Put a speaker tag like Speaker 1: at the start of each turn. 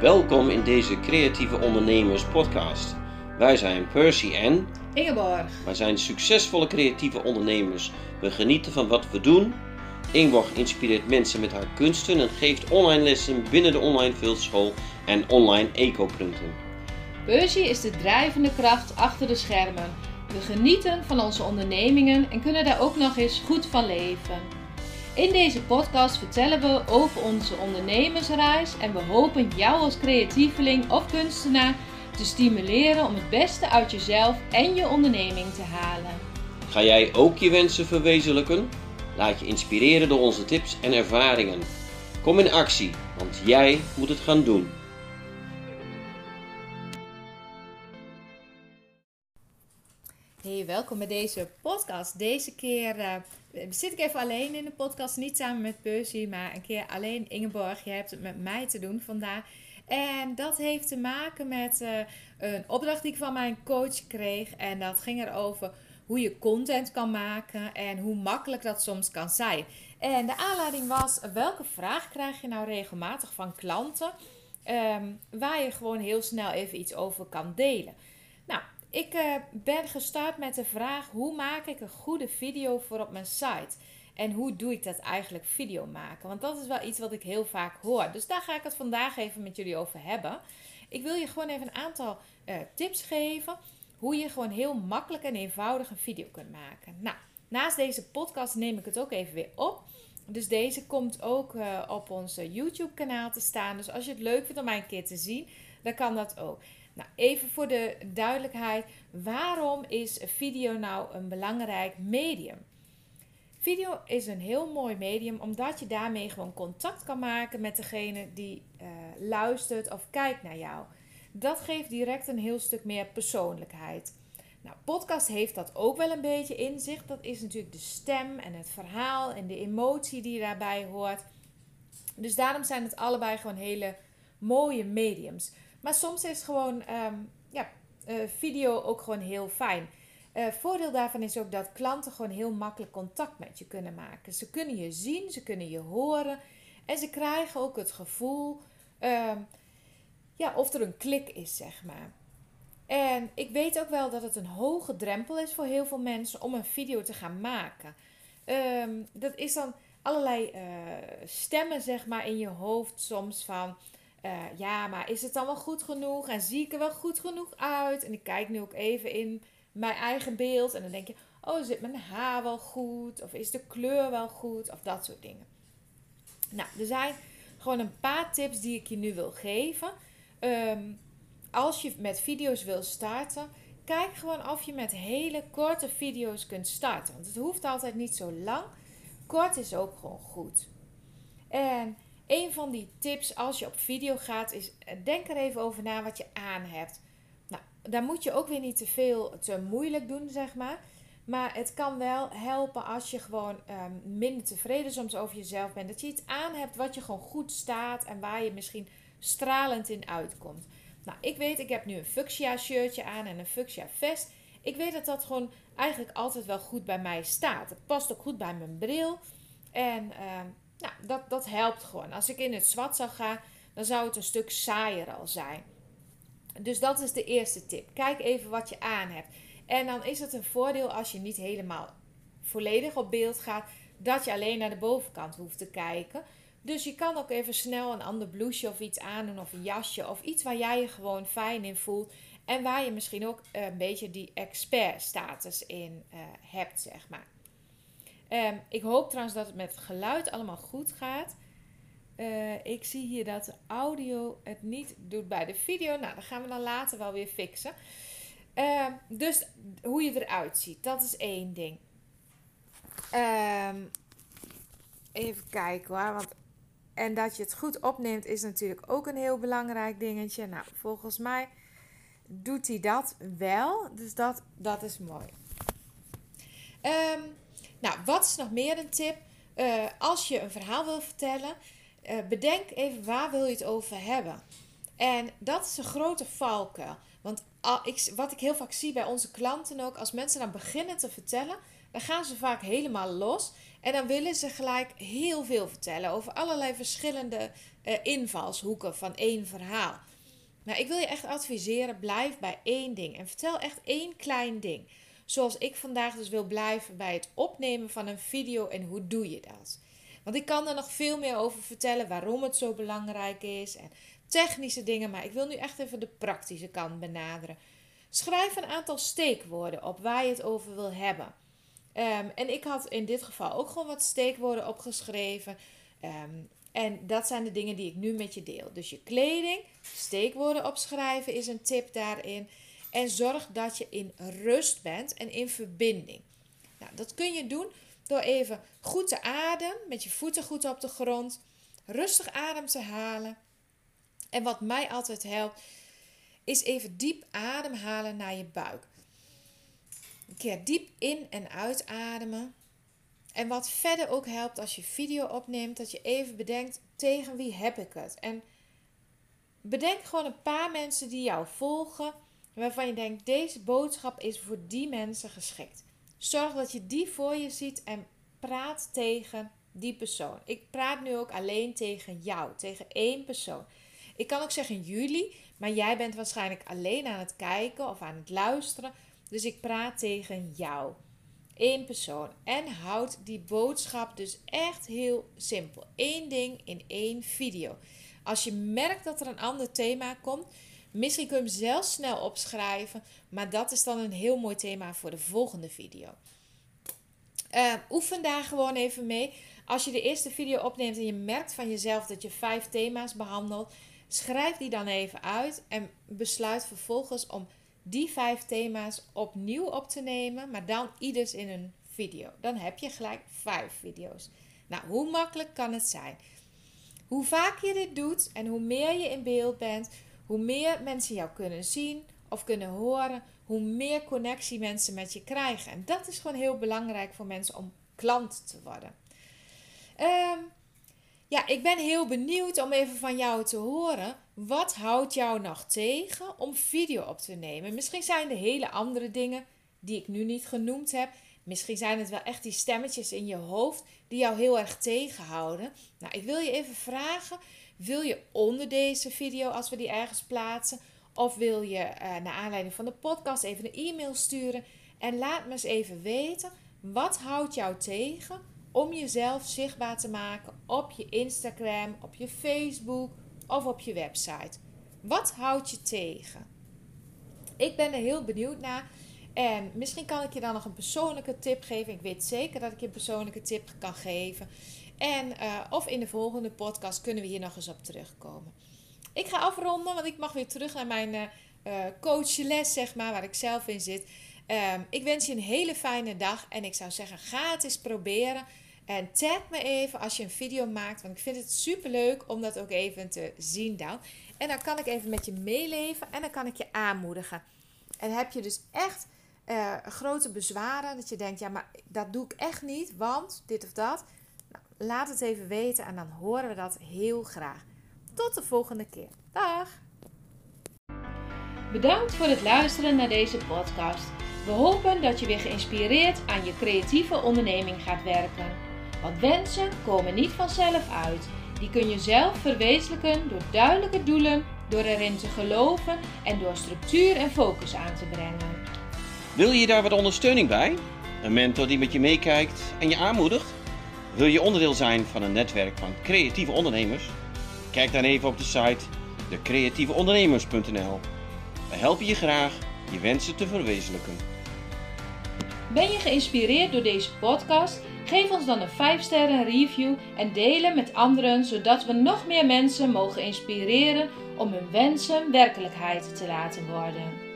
Speaker 1: Welkom in deze Creatieve Ondernemers podcast. Wij zijn Percy en
Speaker 2: Ingeborg.
Speaker 1: wij zijn succesvolle creatieve ondernemers. We genieten van wat we doen. Ingeborg inspireert mensen met haar kunsten en geeft online lessen binnen de online fieldschool en online eco-punten.
Speaker 2: Percy is de drijvende kracht achter de schermen. We genieten van onze ondernemingen en kunnen daar ook nog eens goed van leven. In deze podcast vertellen we over onze ondernemersreis en we hopen jou als creatieveling of kunstenaar te stimuleren om het beste uit jezelf en je onderneming te halen.
Speaker 1: Ga jij ook je wensen verwezenlijken? Laat je inspireren door onze tips en ervaringen. Kom in actie, want jij moet het gaan doen.
Speaker 2: Hey, welkom bij deze podcast. Deze keer uh, zit ik even alleen in de podcast, niet samen met Percy, maar een keer alleen Ingeborg. Je hebt het met mij te doen vandaag. En dat heeft te maken met uh, een opdracht die ik van mijn coach kreeg. En dat ging erover hoe je content kan maken en hoe makkelijk dat soms kan zijn. En de aanleiding was, welke vraag krijg je nou regelmatig van klanten um, waar je gewoon heel snel even iets over kan delen? Ik uh, ben gestart met de vraag: hoe maak ik een goede video voor op mijn site? En hoe doe ik dat eigenlijk video maken? Want dat is wel iets wat ik heel vaak hoor. Dus daar ga ik het vandaag even met jullie over hebben. Ik wil je gewoon even een aantal uh, tips geven hoe je gewoon heel makkelijk en eenvoudig een video kunt maken. Nou, naast deze podcast neem ik het ook even weer op. Dus deze komt ook uh, op ons YouTube kanaal te staan. Dus als je het leuk vindt om mij een keer te zien, dan kan dat ook. Nou, even voor de duidelijkheid, waarom is video nou een belangrijk medium? Video is een heel mooi medium omdat je daarmee gewoon contact kan maken met degene die uh, luistert of kijkt naar jou. Dat geeft direct een heel stuk meer persoonlijkheid. Nou, podcast heeft dat ook wel een beetje in zich. Dat is natuurlijk de stem en het verhaal en de emotie die daarbij hoort. Dus daarom zijn het allebei gewoon hele mooie mediums. Maar soms is gewoon um, ja, uh, video ook gewoon heel fijn. Uh, voordeel daarvan is ook dat klanten gewoon heel makkelijk contact met je kunnen maken. Ze kunnen je zien, ze kunnen je horen en ze krijgen ook het gevoel uh, ja, of er een klik is, zeg maar. En ik weet ook wel dat het een hoge drempel is voor heel veel mensen om een video te gaan maken. Um, dat is dan allerlei uh, stemmen, zeg maar, in je hoofd soms van... Uh, ja, maar is het dan wel goed genoeg? En zie ik er wel goed genoeg uit? En ik kijk nu ook even in mijn eigen beeld. En dan denk je, oh, zit mijn haar wel goed? Of is de kleur wel goed? Of dat soort dingen. Nou, er zijn gewoon een paar tips die ik je nu wil geven. Um, als je met video's wil starten, kijk gewoon of je met hele korte video's kunt starten. Want het hoeft altijd niet zo lang. Kort is ook gewoon goed. En een van die tips als je op video gaat is: denk er even over na wat je aan hebt. Nou, daar moet je ook weer niet te veel te moeilijk doen, zeg maar. Maar het kan wel helpen als je gewoon um, minder tevreden soms over jezelf bent. Dat je iets aan hebt wat je gewoon goed staat en waar je misschien stralend in uitkomt. Nou, ik weet, ik heb nu een fuchsia shirtje aan en een fuchsia vest. Ik weet dat dat gewoon eigenlijk altijd wel goed bij mij staat. Het past ook goed bij mijn bril. En uh, nou, dat, dat helpt gewoon. Als ik in het zwart zou gaan, dan zou het een stuk saaier al zijn. Dus dat is de eerste tip. Kijk even wat je aan hebt. En dan is het een voordeel als je niet helemaal volledig op beeld gaat, dat je alleen naar de bovenkant hoeft te kijken. Dus je kan ook even snel een ander blouseje of iets aandoen of een jasje of iets waar jij je gewoon fijn in voelt. En waar je misschien ook een beetje die expert status in uh, hebt, zeg maar. Um, ik hoop trouwens dat het met het geluid allemaal goed gaat. Uh, ik zie hier dat de audio het niet doet bij de video. Nou, dat gaan we dan later wel weer fixen. Uh, dus hoe je eruit ziet, dat is één ding. Um, even kijken hoor. Want, en dat je het goed opneemt is natuurlijk ook een heel belangrijk dingetje. Nou, volgens mij doet hij dat wel. Dus dat, dat is mooi. Um, nou, wat is nog meer een tip? Uh, als je een verhaal wil vertellen, uh, bedenk even waar wil je het over hebben. En dat is een grote valkuil. Want al, ik, wat ik heel vaak zie bij onze klanten ook, als mensen dan beginnen te vertellen, dan gaan ze vaak helemaal los. En dan willen ze gelijk heel veel vertellen over allerlei verschillende uh, invalshoeken van één verhaal. Nou, ik wil je echt adviseren, blijf bij één ding en vertel echt één klein ding. Zoals ik vandaag dus wil blijven bij het opnemen van een video en hoe doe je dat? Want ik kan er nog veel meer over vertellen waarom het zo belangrijk is en technische dingen, maar ik wil nu echt even de praktische kant benaderen. Schrijf een aantal steekwoorden op waar je het over wil hebben. Ehm, en ik had in dit geval ook gewoon wat steekwoorden opgeschreven. Ehm, en dat zijn de dingen die ik nu met je deel. Dus je kleding, steekwoorden opschrijven is een tip daarin. En zorg dat je in rust bent en in verbinding. Nou, dat kun je doen door even goed te ademen, met je voeten goed op de grond, rustig adem te halen. En wat mij altijd helpt, is even diep ademhalen naar je buik. Een keer diep in en uitademen. En wat verder ook helpt als je video opneemt, dat je even bedenkt tegen wie heb ik het. En bedenk gewoon een paar mensen die jou volgen, waarvan je denkt deze boodschap is voor die mensen geschikt. Zorg dat je die voor je ziet en praat tegen die persoon. Ik praat nu ook alleen tegen jou, tegen één persoon. Ik kan ook zeggen jullie, maar jij bent waarschijnlijk alleen aan het kijken of aan het luisteren. Dus ik praat tegen jou. Eén persoon. En houd die boodschap dus echt heel simpel. Eén ding in één video. Als je merkt dat er een ander thema komt, misschien kun je hem zelf snel opschrijven. Maar dat is dan een heel mooi thema voor de volgende video. Uh, oefen daar gewoon even mee. Als je de eerste video opneemt en je merkt van jezelf dat je vijf thema's behandelt, schrijf die dan even uit en besluit vervolgens om die vijf thema's opnieuw op te nemen, maar dan ieders in een video. Dan heb je gelijk vijf video's. Nou, hoe makkelijk kan het zijn? Hoe vaak je dit doet en hoe meer je in beeld bent, hoe meer mensen jou kunnen zien of kunnen horen, hoe meer connectie mensen met je krijgen. En dat is gewoon heel belangrijk voor mensen om klant te worden. Um, ja, ik ben heel benieuwd om even van jou te horen. Wat houdt jou nog tegen om video op te nemen? Misschien zijn er hele andere dingen die ik nu niet genoemd heb. Misschien zijn het wel echt die stemmetjes in je hoofd die jou heel erg tegenhouden. Nou, ik wil je even vragen: wil je onder deze video, als we die ergens plaatsen, of wil je uh, naar aanleiding van de podcast even een e-mail sturen en laat me eens even weten wat houdt jou tegen om jezelf zichtbaar te maken op je Instagram, op je Facebook of op je website. Wat houdt je tegen? Ik ben er heel benieuwd naar. En misschien kan ik je dan nog een persoonlijke tip geven. Ik weet zeker dat ik je een persoonlijke tip kan geven. En, uh, of in de volgende podcast kunnen we hier nog eens op terugkomen. Ik ga afronden, want ik mag weer terug naar mijn uh, coachles, zeg maar, waar ik zelf in zit. Um, ik wens je een hele fijne dag en ik zou zeggen, ga het eens proberen. En tag me even als je een video maakt, want ik vind het super leuk om dat ook even te zien dan. En dan kan ik even met je meeleven en dan kan ik je aanmoedigen. En heb je dus echt grote bezwaren, dat je denkt, ja, maar dat doe ik echt niet, want dit of dat. Laat het even weten en dan horen we dat heel graag. Tot de volgende keer. Dag!
Speaker 3: Bedankt voor het luisteren naar deze podcast. We hopen dat je weer geïnspireerd aan je creatieve onderneming gaat werken. Want wensen komen niet vanzelf uit. Die kun je zelf verwezenlijken door duidelijke doelen, door erin te geloven en door structuur en focus aan te brengen.
Speaker 1: Wil je daar wat ondersteuning bij? Een mentor die met je meekijkt en je aanmoedigt? Wil je onderdeel zijn van een netwerk van creatieve ondernemers? Kijk dan even op de site decreatieveondernemers.nl. We helpen je graag je wensen te verwezenlijken.
Speaker 3: Ben je geïnspireerd door deze podcast? Geef ons dan een 5 sterren review en delen met anderen, zodat we nog meer mensen mogen inspireren om hun wensen werkelijkheid te laten worden.